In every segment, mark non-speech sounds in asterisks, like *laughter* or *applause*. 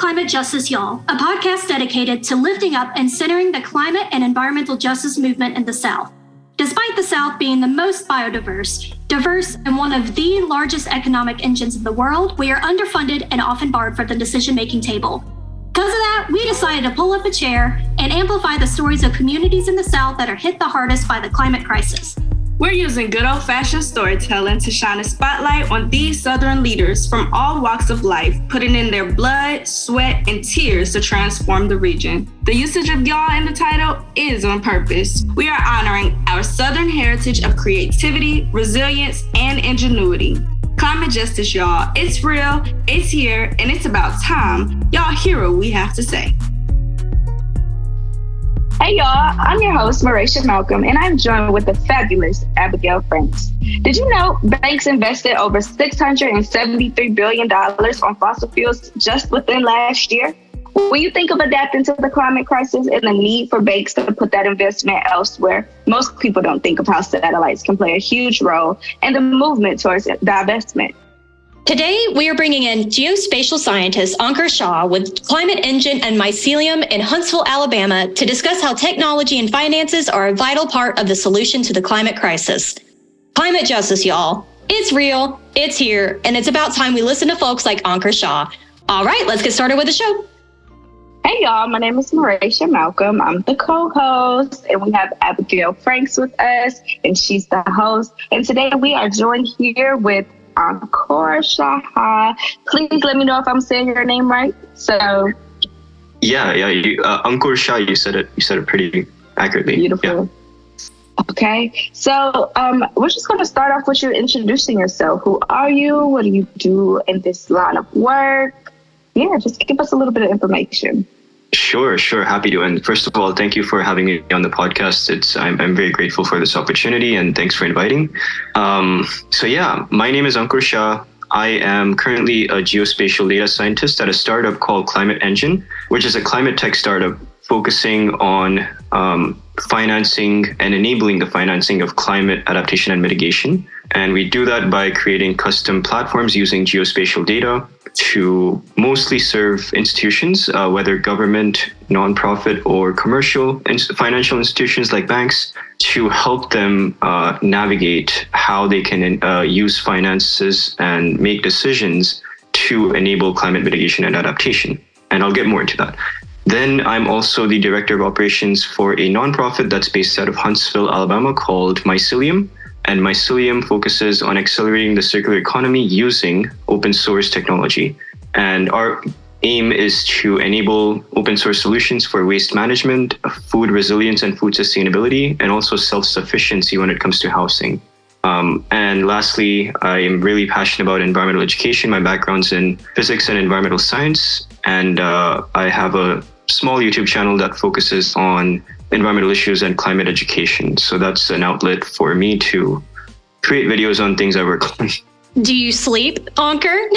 Climate Justice Y'all, a podcast dedicated to lifting up and centering the climate and environmental justice movement in the South. Despite the South being the most biodiverse, diverse, and one of the largest economic engines in the world, we are underfunded and often barred from the decision making table. Because of that, we decided to pull up a chair and amplify the stories of communities in the South that are hit the hardest by the climate crisis. We're using good old fashioned storytelling to shine a spotlight on these Southern leaders from all walks of life, putting in their blood, sweat, and tears to transform the region. The usage of y'all in the title is on purpose. We are honoring our Southern heritage of creativity, resilience, and ingenuity. Climate justice, y'all. It's real, it's here, and it's about time. Y'all hear what we have to say. Hey y'all, I'm your host, Maréshah Malcolm, and I'm joined with the fabulous Abigail Franks. Did you know banks invested over $673 billion on fossil fuels just within last year? When you think of adapting to the climate crisis and the need for banks to put that investment elsewhere, most people don't think of how satellites can play a huge role in the movement towards divestment. Today, we are bringing in geospatial scientist Ankur Shah with Climate Engine and Mycelium in Huntsville, Alabama, to discuss how technology and finances are a vital part of the solution to the climate crisis. Climate justice, y'all. It's real, it's here, and it's about time we listen to folks like Ankur Shah. All right, let's get started with the show. Hey y'all, my name is Maréshah Malcolm. I'm the co-host, and we have Abigail Franks with us, and she's the host. And today we are joined here with Ankur Shah. Please let me know if I'm saying your name right. So. Yeah, yeah, you, uh, Ankur Shah. You said it. You said it pretty accurately. Beautiful. Yeah. Okay, so um, we're just going to start off with you introducing yourself. Who are you? What do you do in this line of work? Yeah, just give us a little bit of information. Sure, sure. Happy to. And first of all, thank you for having me on the podcast. It's I'm, I'm very grateful for this opportunity and thanks for inviting. Um, so yeah, my name is Ankur Shah. I am currently a geospatial data scientist at a startup called Climate Engine, which is a climate tech startup focusing on um, financing and enabling the financing of climate adaptation and mitigation. And we do that by creating custom platforms using geospatial data to mostly serve institutions, uh, whether government, nonprofit, or commercial financial institutions like banks, to help them uh, navigate how they can uh, use finances and make decisions to enable climate mitigation and adaptation. And I'll get more into that. Then I'm also the director of operations for a nonprofit that's based out of Huntsville, Alabama called Mycelium. And Mycelium focuses on accelerating the circular economy using open source technology. And our aim is to enable open source solutions for waste management, food resilience, and food sustainability, and also self sufficiency when it comes to housing. Um, and lastly, I am really passionate about environmental education. My background's in physics and environmental science, and uh, I have a small YouTube channel that focuses on environmental issues and climate education. So that's an outlet for me to create videos on things I work on. *laughs* Do you sleep, Ankur?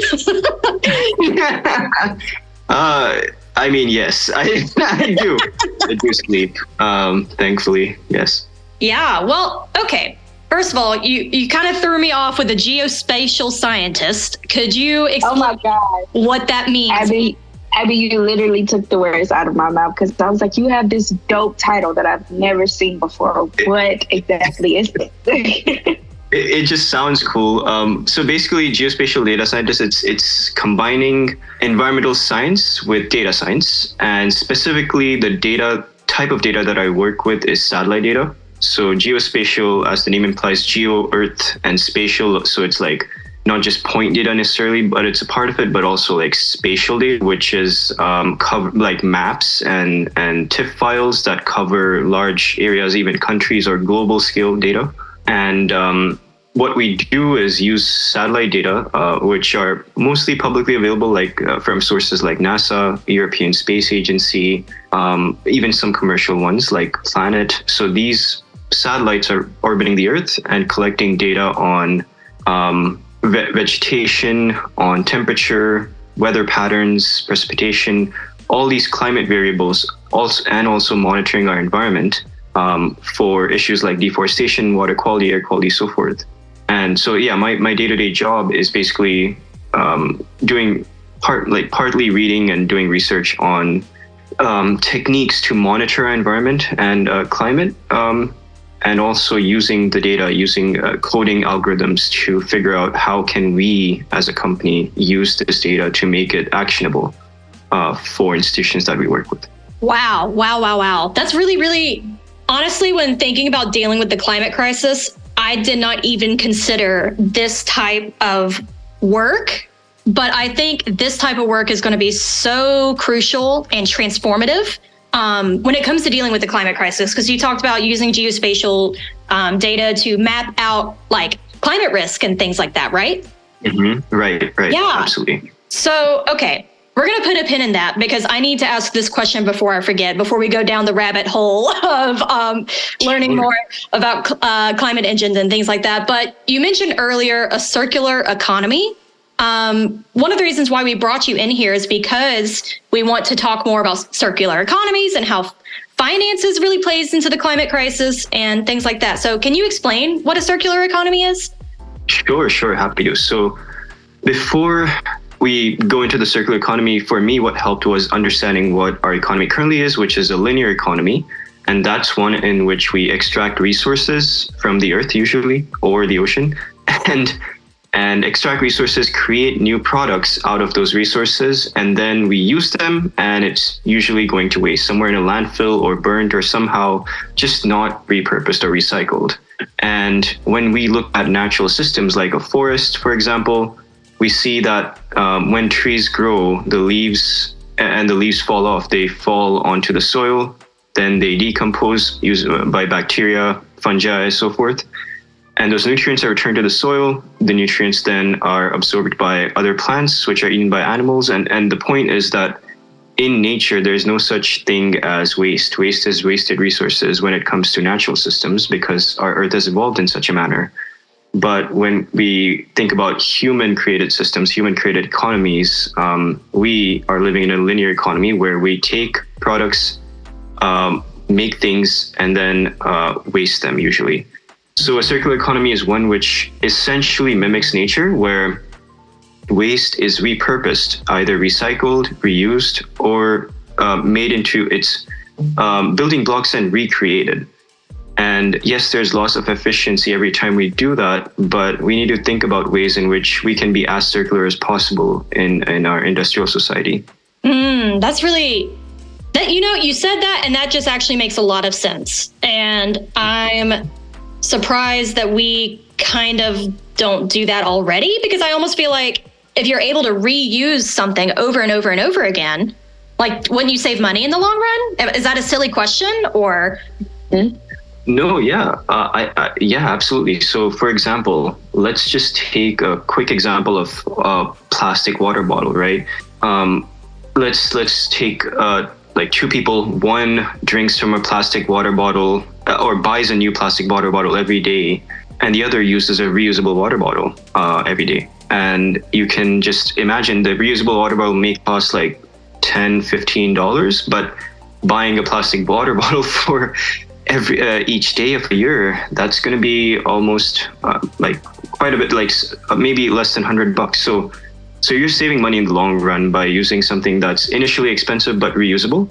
*laughs* uh, I mean, yes, *laughs* I, I do. I do sleep. Um, thankfully, yes. Yeah. Well, okay. First of all, you you kind of threw me off with a geospatial scientist. Could you explain oh my God. what that means? Abby, Abby, you literally took the words out of my mouth because I was like, you have this dope title that I've never seen before. What exactly is it? *laughs* it, it just sounds cool. Um, so basically, geospatial data scientist, it's it's combining environmental science with data science, and specifically the data type of data that I work with is satellite data. So geospatial, as the name implies, geo, Earth, and spatial. So it's like not just point data necessarily, but it's a part of it, but also like spatial data, which is um, cover like maps and and TIFF files that cover large areas, even countries or global scale data. And um, what we do is use satellite data, uh, which are mostly publicly available, like uh, from sources like NASA, European Space Agency, um, even some commercial ones like Planet. So these satellites are orbiting the Earth and collecting data on um, vegetation, on temperature, weather patterns, precipitation, all these climate variables, also and also monitoring our environment um, for issues like deforestation, water quality, air quality, so forth. And so, yeah, my, my day-to-day job is basically um, doing part like partly reading and doing research on um, techniques to monitor our environment and uh, climate, um, and also using the data, using uh, coding algorithms to figure out how can we, as a company, use this data to make it actionable uh, for institutions that we work with. Wow, wow, wow, wow. That's really, really honestly, when thinking about dealing with the climate crisis, I did not even consider this type of work but I think this type of work is going to be so crucial and transformative um, when it comes to dealing with the climate crisis. Because you talked about using geospatial um, data to map out like climate risk and things like that, right? Mm-hmm. Right, right. Yeah. Absolutely. So, okay. We're going to put a pin in that because I need to ask this question before I forget, before we go down the rabbit hole *laughs* of um, learning more about uh, climate engines and things like that. But you mentioned earlier a circular economy. Um, one of the reasons why we brought you in here is because we want to talk more about circular economies and how finances really plays into the climate crisis and things like that. So, can you explain what a circular economy is? Sure, sure, happy to. So, before we go into the circular economy, for me, what helped was understanding what our economy currently is, which is a linear economy. And that's one in which we extract resources from the earth, usually, or the ocean. *laughs* And and extract resources, create new products out of those resources, and then we use them, and it's usually going to waste somewhere in a landfill or burned or somehow just not repurposed or recycled. And when we look at natural systems like a forest, for example, we see that um, when trees grow, the leaves and the leaves fall off, they fall onto the soil, then they decompose uh, by bacteria, fungi, and so forth and those nutrients are returned to the soil. The nutrients then are absorbed by other plants, which are eaten by animals. And, and the point is that in nature, there's no such thing as waste. Waste is wasted resources when it comes to natural systems because our Earth has evolved in such a manner. But when we think about human created systems, human created economies, um, we are living in a linear economy where we take products, um, make things, and then uh, waste them usually. So a circular economy is one which essentially mimics nature, where waste is repurposed, either recycled, reused, or uh, made into its um, building blocks and recreated. And yes, there's loss of efficiency every time we do that, but we need to think about ways in which we can be as circular as possible in, in our industrial society. Mm, that's really that you know you said that and that just actually makes a lot of sense and i'm surprised that we kind of don't do that already because I almost feel like if you're able to reuse something over and over and over again, like wouldn't you save money in the long run? Is that a silly question or? No, yeah, uh, I, I, yeah, absolutely. So, for example, let's just take a quick example of a plastic water bottle, right? Um, let's let's take uh, like two people. One drinks from a plastic water bottle uh, or buys a new plastic water bottle every day, and the other uses a reusable water bottle uh, every day. And you can just imagine the reusable water bottle may cost like 10 $15, but buying a plastic *laughs* water bottle for every uh, each day of the year, that's going to be almost uh, like quite a bit, like uh, maybe less than 100 bucks. So so you're saving money in the long run by using something that's initially expensive but reusable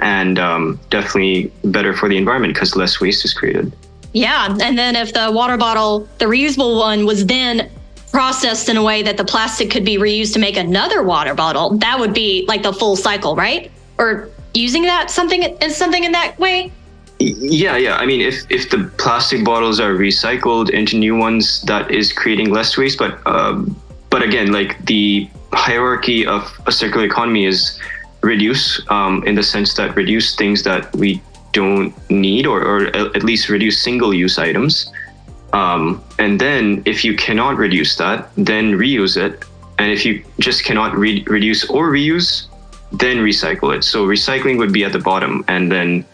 and um, definitely better for the environment because less waste is created. Yeah. And then if the water bottle, the reusable one, was then processed in a way that the plastic could be reused to make another water bottle, that would be like the full cycle, right? Or using that something is something in that way? Yeah, yeah. I mean, if if the plastic bottles are recycled into new ones, that is creating less waste. But um, but again, like the hierarchy of a circular economy is reduce um, in the sense that reduce things that we don't need or, or at least reduce single use items. Um, and then if you cannot reduce that, then reuse it. And if you just cannot re- reduce or reuse, then recycle it. So recycling would be at the bottom. And then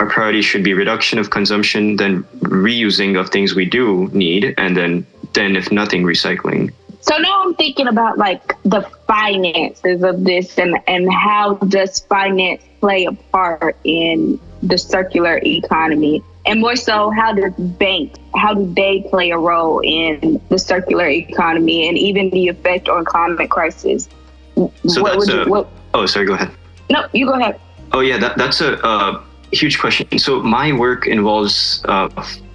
our priority should be reduction of consumption, then reusing of things we do need, and then then if nothing, recycling. So now I'm thinking about like the finances of this and, and how does finance play a part in the circular economy? And more so, how does banks, how do they play a role in the circular economy and even the effect on climate crisis So what that's you, a- what, Oh, sorry. Go ahead. no, you go ahead. Oh yeah, that, that's a, a huge question. So my work involves uh,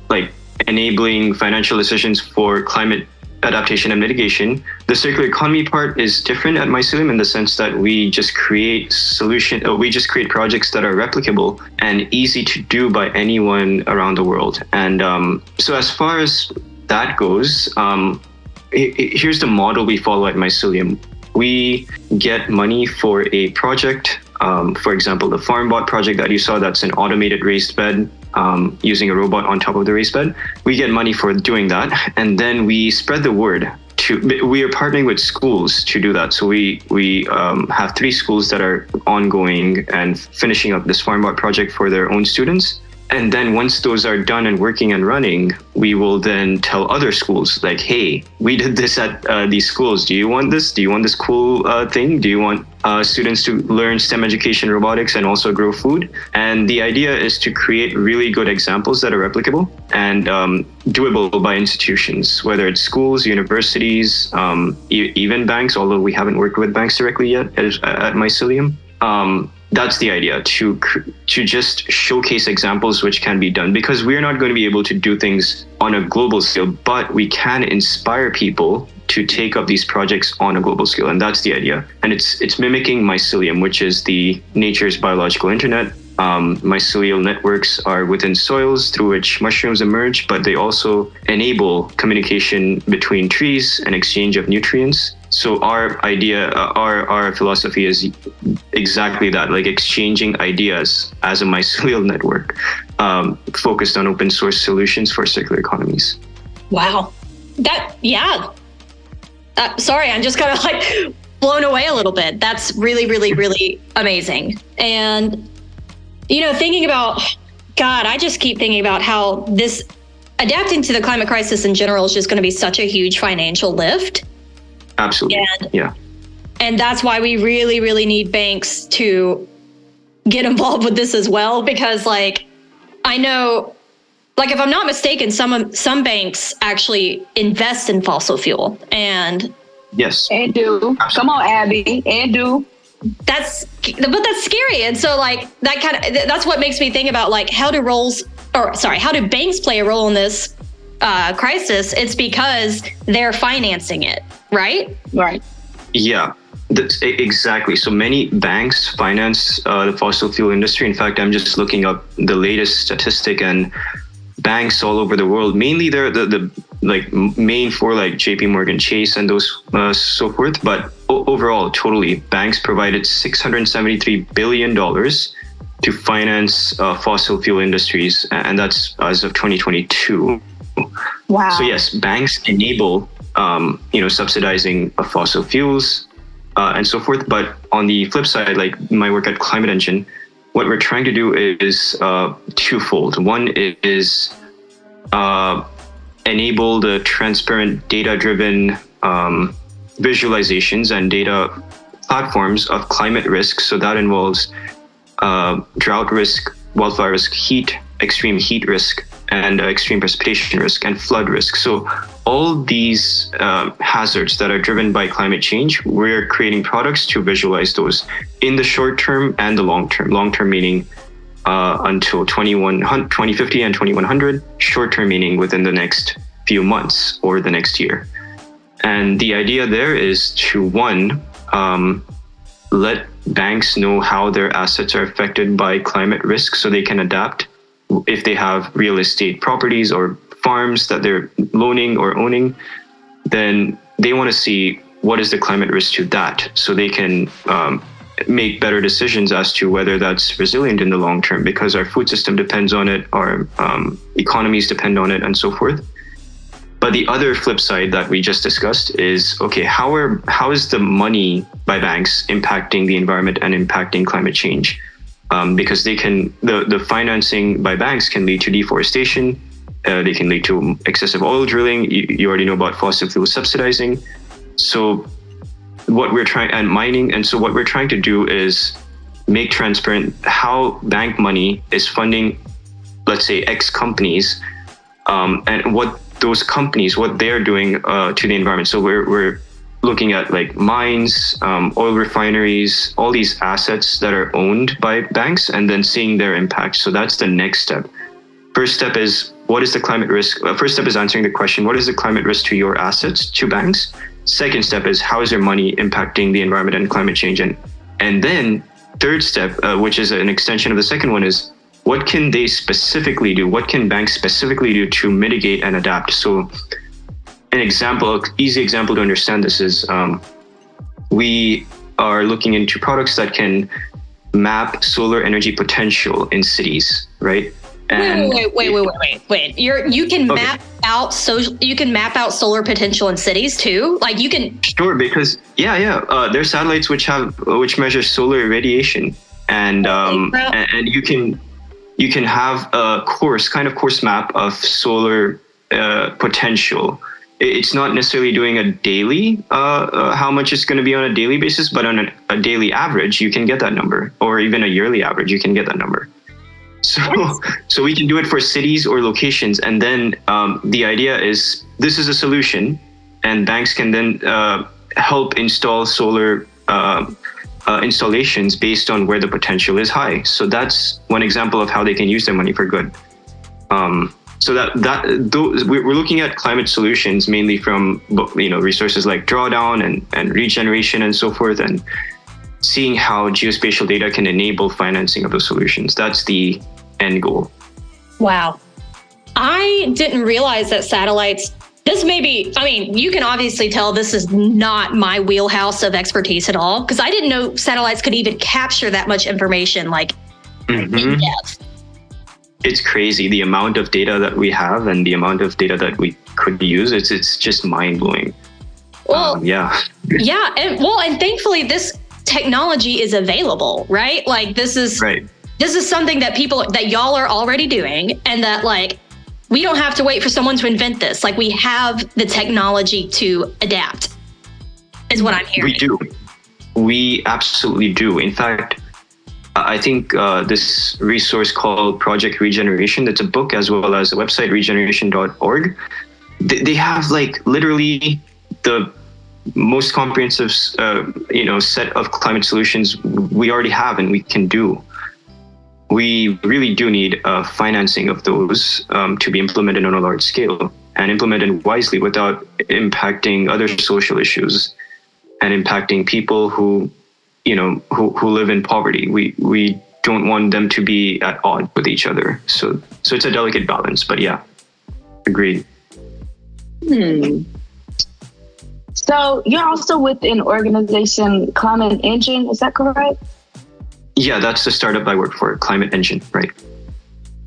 like enabling financial decisions for climate adaptation and mitigation. The circular economy part is different at Mycelium in the sense that we just create solution. Uh, we just create projects that are replicable and easy to do by anyone around the world. And um, so as far as that goes, um, i- i- here's the model we follow at Mycelium. We get money for a project. Um, for example, the FarmBot project that you saw, that's an automated raised bed um, using a robot on top of the raised bed. We get money for doing that, and then we spread the word. To we are partnering with schools to do that. So we we um, have three schools that are ongoing and finishing up this FarmBot project for their own students. And then once those are done and working and running, we will then tell other schools like, "Hey, we did this at uh, these schools. Do you want this? Do you want this cool uh, thing? Do you want uh, students to learn STEM education, robotics, and also grow food?" And the idea is to create really good examples that are replicable and um, doable by institutions, whether it's schools, universities, um, e- even banks. Although we haven't worked with banks directly yet at, at Mycelium. Um, that's the idea to to just showcase examples which can be done because we're not going to be able to do things on a global scale but we can inspire people to take up these projects on a global scale and that's the idea and it's it's mimicking mycelium which is the nature's biological internet um, mycelial networks are within soils through which mushrooms emerge but they also enable communication between trees and exchange of nutrients so our idea uh, our our philosophy is exactly that like exchanging ideas as a mycelial *laughs* network um, focused on open source solutions for circular economies Wow. That, yeah. Uh, sorry, I'm just kind of *laughs* like blown away a little bit. That's really, really, really amazing. And, you know, thinking about, God, I just keep thinking about how this adapting to the climate crisis in general is just going to be such a huge financial lift. absolutely And yeah and that's why we really really need banks to get involved with this as well because like i know like if i'm not mistaken some some banks actually invest in fossil fuel and yes And do. Come on, Abby. And do. that's but that's scary and so like that kind of that's what makes me think about like how do roles or sorry how do banks play a role in this uh, crisis it's because they're financing it right Right. Yeah, that's exactly. So many banks finance uh, the fossil fuel industry. In fact, I'm just looking up the latest statistic, and banks all over the world, mainly they're the, the like main for like J.P. Morgan Chase and those uh, so forth. But o- overall, totally, banks provided 673 billion dollars to finance uh, fossil fuel industries, and that's as of 2022. Wow. So yes, banks enable um, you know subsidizing of fossil fuels uh, and so forth. But on the flip side, like my work at Climate Engine, what we're trying to do is uh, twofold. One is uh, enable the transparent, data-driven um, visualizations and data platforms of climate risk. So that involves uh, drought risk, wildfire risk, heat, extreme heat risk, and uh, extreme precipitation risk, and flood risk. So all these uh, hazards that are driven by climate change, we're creating products to visualize those in the short term and the long term. Long term meaning uh, until 2100 2050 and 2100. Short term meaning within the next few months or the next year. And the idea there is to one, um, let banks know how their assets are affected by climate risk so they can adapt if they have real estate properties or farms that they're loaning or owning then they want to see what is the climate risk to that so they can um, make better decisions as to whether that's resilient in the long term because our food system depends on it our um, economies depend on it and so forth but the other flip side that we just discussed is okay, how are how is the money by banks impacting the environment and impacting climate change? Um, because they can the the financing by banks can lead to deforestation, uh, they can lead to excessive oil drilling. You, you already know about fossil fuel subsidizing. So what we're trying and mining, and so what we're trying to do is make transparent how bank money is funding, let's say X companies, um, and what those companies what they're doing uh, to the environment. So we're we're looking at like mines, um, oil refineries, all these assets that are owned by banks, and then seeing their impact. So that's the next step. First step is what is the climate risk? Uh, first step is answering the question what is the climate risk to your assets, to banks? Second step is how is your money impacting the environment and climate change? And, and then third step, uh, which is an extension of the second one, is what can they specifically do? What can banks specifically do to mitigate and adapt? So an example, easy example to understand this is um, we are looking into products that can map solar energy potential in cities, right? Wait, wait, wait, wait, wait, wait. You're you can map out social. You can map out solar potential in cities too. Like you can. Sure, because yeah, yeah. Uh, there's satellites which have which measure solar radiation, and um, and, and you can you can have a coarse kind of coarse map of solar uh, potential it's not necessarily doing a daily uh, uh, how much it's going to be on a daily basis but on a, a, daily average you can get that number or even a yearly average you can get that number so *laughs* so we can do it for cities or locations. And then um, the idea is this is a solution and banks can then uh, help install solar uh, uh, installations based on where the potential is high. So that's one example of how they can use their money for good. Um, so that that those, we're looking at climate solutions mainly from you know resources like drawdown and and regeneration and so forth and seeing how geospatial data can enable financing of those solutions. That's the end goal wow i didn't realize that satellites this may be i mean you can obviously tell this is not my wheelhouse of expertise at all because i didn't know satellites could even capture that much information like mm-hmm. in depth it's crazy the amount of data that we have and the amount of data that we could use. It's it's just mind blowing. Well, um, yeah, yeah, and well, and thankfully this technology is available, right? Like this is right. This is something that people that y'all are already doing, and that like we don't have to wait for someone to invent this. Like we have the technology to adapt. Is what I'm hearing. We do. We absolutely do. In fact, I think uh, this resource called Project Regeneration, that's a book as well as a website, regeneration.org. They, they have like literally the most comprehensive, uh, you know, set of climate solutions we already have and we can do. We really do need uh, financing of those um, to be implemented on a large scale and implemented wisely without impacting other social issues and impacting people who you know who, who live in poverty. We we don't want them to be at odds with each other. So so it's a delicate balance but yeah agreed hmm. So you're also with an organization climate engine is that correct yeah that's the startup i work for climate engine right.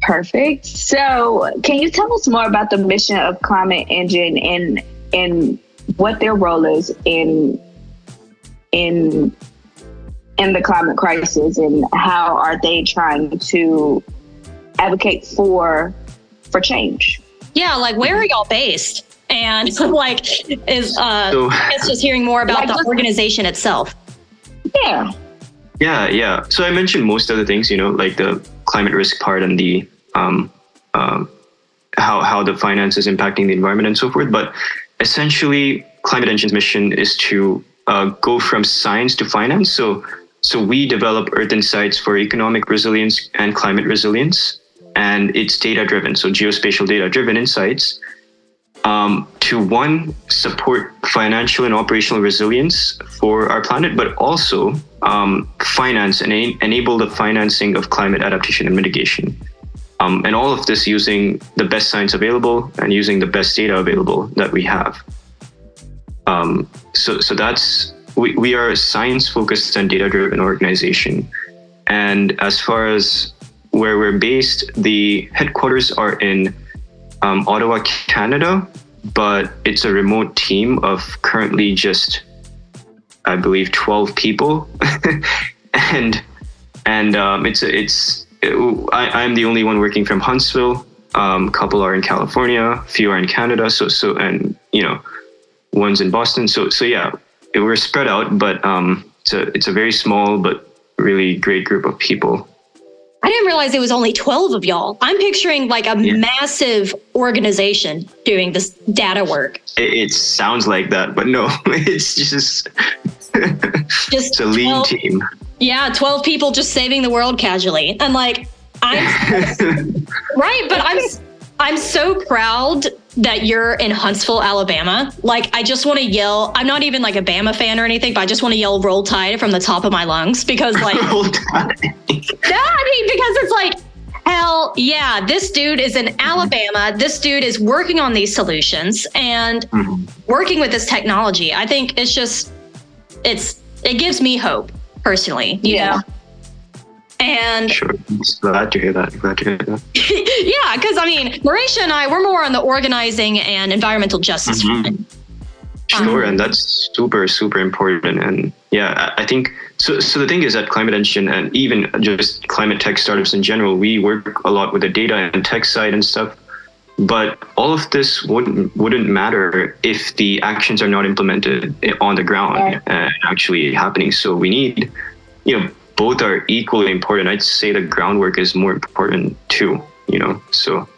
Perfect. So can you tell us more about the mission of climate engine and and what their role is in in in the climate crisis and how are they trying to advocate for for change? Yeah like where are y'all based? And *laughs* like is uh so, it's just hearing more about like, the organization itself. Yeah yeah yeah. So i mentioned most of the things you know like the climate risk part and the um, um how how the finance is impacting the environment and so forth. But essentially climate engine's mission is to uh, go from science to finance. So so we develop Earth Insights for economic resilience and climate resilience, and it's data driven, so geospatial data driven insights. Um, to one, support financial and operational resilience for our planet, but also um, finance and en- enable the financing of climate adaptation and mitigation. Um, and all of this using the best science available and using the best data available that we have. Um, so, so that's we, we are a science focused and data driven organization. And as far as where we're based, the headquarters are in um, Ottawa, Canada, but it's a remote team of currently just, I believe, 12 people. *laughs* and and um, it's it's it, I, I'm the only one working from Huntsville. Um, a couple are in California, few are in Canada. So so and you know, one's in Boston. So so yeah, we're spread out, but um, it's a it's a very small but really great group of people. I didn't realize it was only 12 of y'all. I'm picturing like a Yeah. massive organization doing this data work. It, it sounds like that, but no, *laughs* it's just Just *laughs* it's a lean 12 team. Yeah, 12 people just saving the world casually. And like, I'm *laughs* right, but I'm I'm so proud that you're in Huntsville, Alabama. Like, I just want to yell. I'm not even like a Bama fan or anything, but I just want to yell "Roll Tide" from the top of my lungs because, *laughs* like, Hold on. yeah, I mean, because it's like, hell yeah, this dude is in Alabama. This dude is working on these solutions and Mhm. working with this technology. I think it's just, it's it gives me hope personally. You Yeah. know? And Sure. Glad to hear that. Glad to hear that. *laughs* yeah, because I mean, Maréshah and I, we're more on the organizing and environmental justice Mhm. front. Sure, Um, and that's super, super important. And yeah, I I think so. So the thing is that Climate Engine and even just climate tech startups in general, we work a lot with the data and tech side and stuff. But all of this wouldn't wouldn't matter if the actions are not implemented on the ground Right. and actually happening. So we need, you know, both are equally important. I'd say the groundwork is more important too. You know, so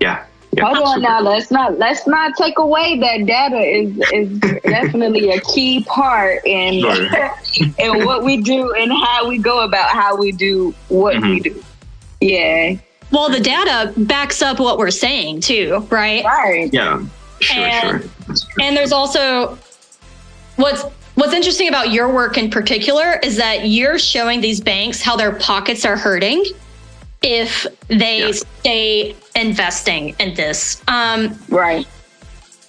yeah. yeah Hold on super. now. Let's not let's not take away that data is is *laughs* definitely a key part in Sure. *laughs* in what we do and how we go about how we do what we Mm-hmm. do. Yeah. Well, the data backs up what we're saying too, right? Right. Yeah. Sure, And- sure. And there's also what's what's interesting about your work in particular is that you're showing these banks how their pockets are hurting if they Yeah. stay investing in this. Um, Right.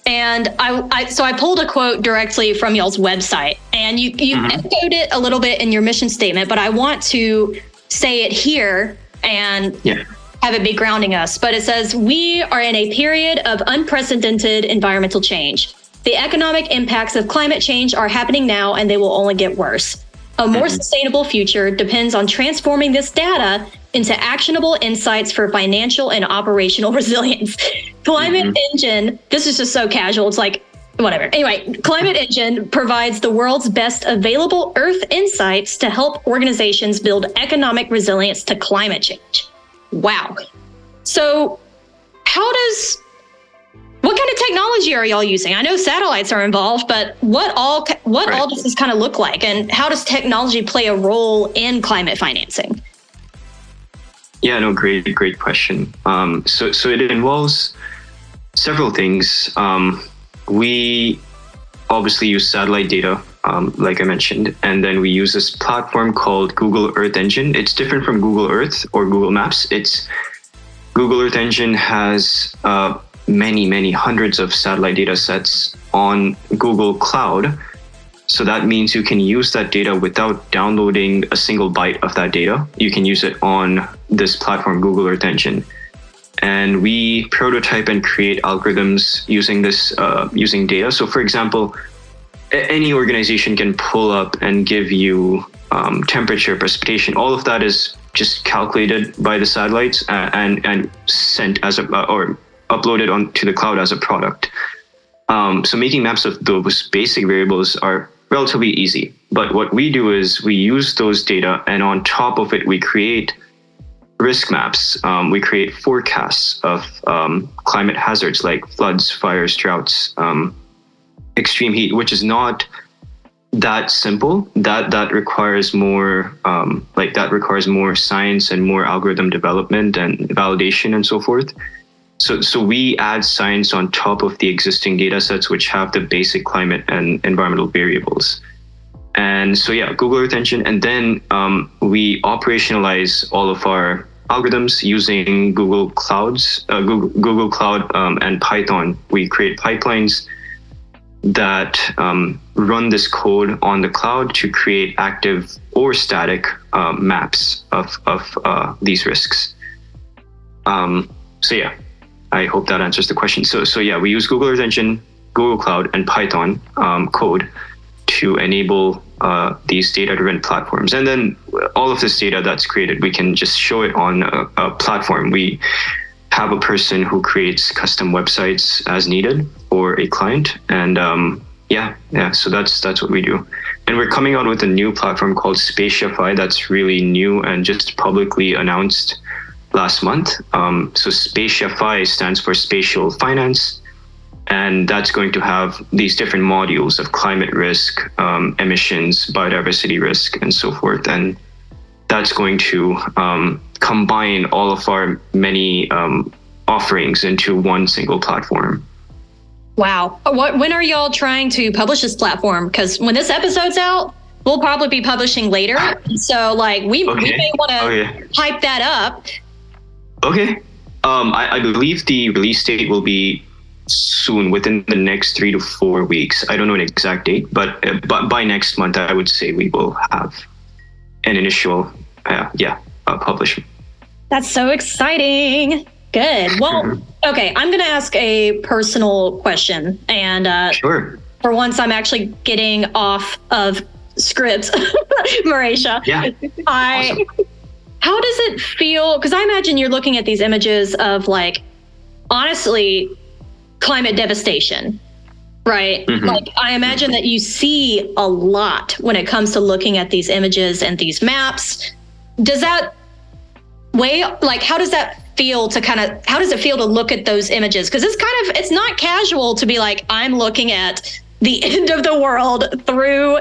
and I, I so I pulled a quote directly from y'all's website, and you you Mhm. echoed it a little bit in your mission statement, but I want to say it here and Yeah. have it be grounding us. But it says we are in a period of unprecedented environmental change. The economic impacts of climate change are happening now, and they will only get worse. A more Mhm. sustainable future depends on transforming this data into actionable insights for financial and operational *laughs* resilience. Climate Engine, this is just so casual. It's like, whatever. Anyway, Climate Engine provides the world's best available Earth insights to help organizations build economic resilience to climate change. Wow. So, how does what kind of technology are y'all using? I know satellites are involved, but what all what all Right. does this kind of look like, and how does technology play a role in climate financing? Yeah, no, great, great question. Um, so, so it involves several things. Um, we obviously use satellite data, um, like I mentioned, and then we use this platform called Google Earth Engine. It's different from Google Earth or Google Maps. It's Google Earth Engine has uh, many, many hundreds of satellite data sets on Google Cloud. So that means you can use that data without downloading a single byte of that data. You can use it on this platform, Google Earth Engine. And we prototype and create algorithms using this, uh, using data. So, for example, any organization can pull up and give you um, temperature, precipitation. All of that is just calculated by the satellites uh, and and sent as a or uploaded onto the cloud as a product. Um, so making maps of those basic variables are relatively easy. But what we do is we use those data, and on top of it, we create risk maps. Um, we create forecasts of um, climate hazards like floods, fires, droughts, um, extreme heat, which is not that simple. That that requires more um, like that requires more science and more algorithm development and validation and so forth. So, so we add science on top of the existing data sets, which have the basic climate and environmental variables. And so, yeah, Google Earth Engine. And then um, we operationalize all of our algorithms using Google Clouds, uh, Google, Google Cloud um, and Python. We create pipelines that um, run this code on the cloud to create active or static uh, maps of, of uh, these risks. Um, so, yeah, I hope that answers the question. So, so yeah, we use Google Earth Engine, Google Cloud, and Python um, code to enable uh, these data-driven platforms. And then all of this data that's created, we can just show it on a, a platform. We have a person who creates custom websites as needed for a client, and um, yeah, yeah. So that's that's what we do, and we're coming out with a new platform called Spatiafy that's really new and just publicly announced last month. Um, so Spatiafy stands for Spatial Finance, and that's going to have these different modules of climate risk, um, emissions, biodiversity risk, and so forth. And that's going to um, combine all of our many um, offerings into one single platform. Wow. What, when are y'all trying to publish this platform? Because when this episode's out, we'll probably be publishing later. *laughs* So, like, we, okay. we may want to hype that up. Okay. Um, I, I believe the release date will be soon, within the next three to four weeks. I don't know an exact date, but uh, but by next month, I would say we will have an initial, uh, yeah, uh, publishment. That's so exciting. Good. Well, mm-hmm. okay, I'm going to ask a personal question, and uh, sure. For once, I'm actually getting off of script, *laughs* Maréshah. Yeah. I. Awesome. How does it feel? Because I imagine you're looking at these images of like, honestly, climate devastation, right? Mm-hmm. Like, I imagine that you see a lot when it comes to looking at these images and these maps. Does that weigh, like, how does that feel to kind of, how does it feel to look at those images? Because it's kind of, it's not casual to be like, I'm looking at the *laughs* end of the world through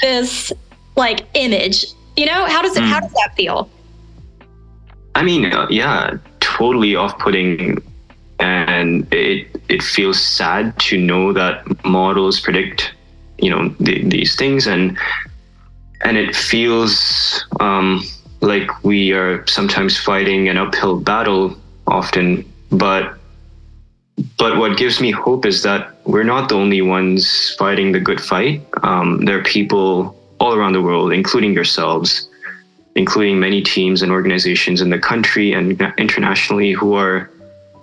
this like image. You know, how does it, mm. how does that feel? I mean, uh, yeah, totally off putting and it it feels sad to know that models predict you know the, these things. And and it feels um, like we are sometimes fighting an uphill battle often. But but what gives me hope is that we're not the only ones fighting the good fight. Um, there are people all around the world including yourselves including many teams and organizations in the country and internationally who are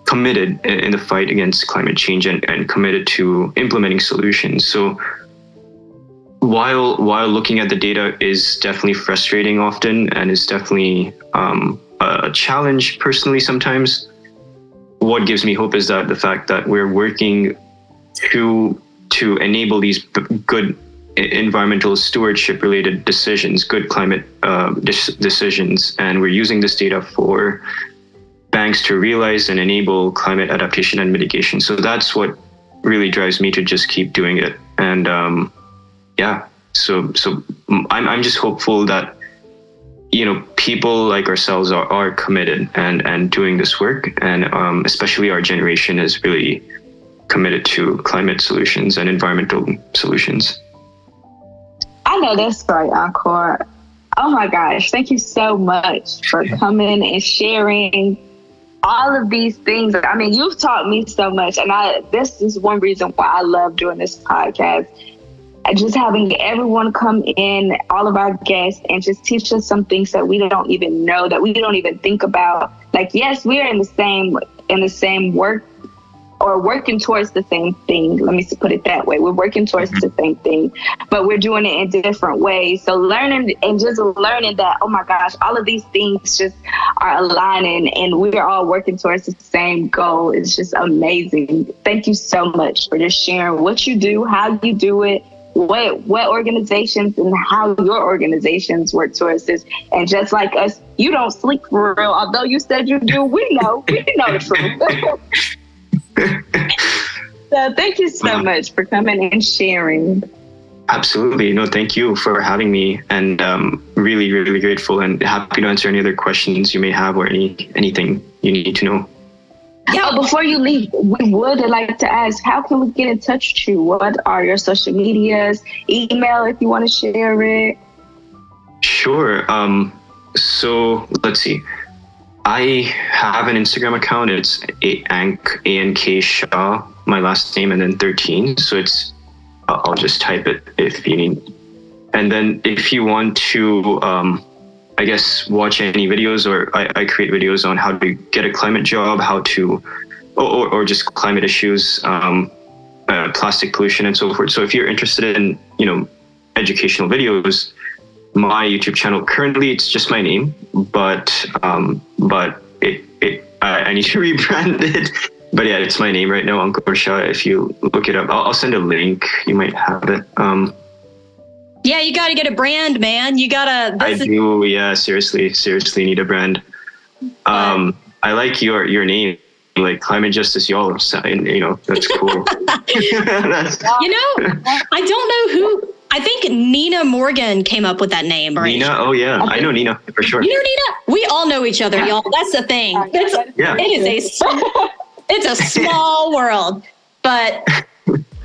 committed in the fight against climate change and, and committed to implementing solutions. So while while looking at the data is definitely frustrating often and is definitely um, a challenge personally sometimes, what gives me hope is that the fact that we're working to to enable these good environmental stewardship related decisions, good climate uh, decisions, and we're using this data for banks to realize and enable climate adaptation and mitigation. So that's what really drives me to just keep doing it. And um, yeah, so so I'm I'm just hopeful that you know people like ourselves are, are committed and and doing this work, and um, especially our generation is really committed to climate solutions and environmental solutions. I know that's right, Ankur. Oh my gosh, thank you so much for coming and sharing all of these things. I mean, you've taught me so much, and I this is one reason why I love doing this podcast. Just having everyone come in, all of our guests, and just teach us some things that we don't even know, that we don't even think about. Like, yes, we are in the same in the same work or working towards the same thing. Let me put it that way. We're working towards mm-hmm. the same thing, but we're doing it in different ways. So learning and just learning that, oh my gosh, all of these things just are aligning and we're all working towards the same goal It's just amazing. Thank you so much for just sharing what you do, how you do it, what what organizations and how your organizations work towards this. And just like us, you don't sleep for real. Although you said you do, we know. We know the truth. *laughs* so thank you so much for coming and sharing. Absolutely. No, thank you for having me and um, really, really grateful and happy to answer any other questions you may have or any anything you need to know. Yeah, oh, before you leave, we would like to ask how can we get in touch with you? What are your social medias? Email if you want to share it. Sure. Um, so let's see. I have an Instagram account. It's A N K Shah, my last name, and then 13. So it's I'll just type it if you need. And then if you want to, um, I guess, watch any videos, or I, I, create videos on how to get a climate job, how to, or, or just climate issues, um, uh, plastic pollution, and so forth. So if you're interested in, you know, educational videos, my YouTube channel. Currently, it's just my name, but um, but it, it I, I need to *laughs* rebrand it. but yeah, it's my name right now, Ankur Shah. If you look it up, I'll, I'll send a link. You might have it. Um, Yeah, you got to get a brand, man. You gotta. I is, do. Yeah, seriously, seriously need a brand. Um, I like your your name, like climate justice y'all. You know, that's cool. *laughs* *laughs* that's you know, I don't know who. I think Nina Morgan came up with that name. Right? Nina. Oh yeah, I know Nina for sure. You know Nina? We all know each other, y'all. That's the thing. It's, Yeah. it is a s- it's a *laughs* small world, but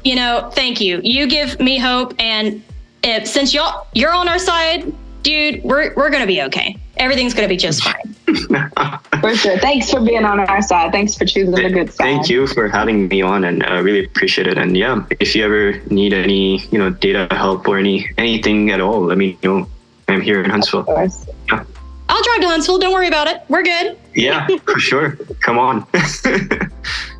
you know, thank you. You give me hope, and if, since y'all you're on our side, dude, we're we're gonna be okay. Everything's gonna be just fine. *laughs* For sure. Thanks for being on our side. Thanks for choosing the good side. Thank you for having me on, and I really appreciate it. And yeah, if you ever need any, you know, data help or any anything at all, let me know. I'm here in Huntsville. Of course. I'll drive to Huntsville. Don't worry about it. We're good. Yeah, for sure. Come on. *laughs*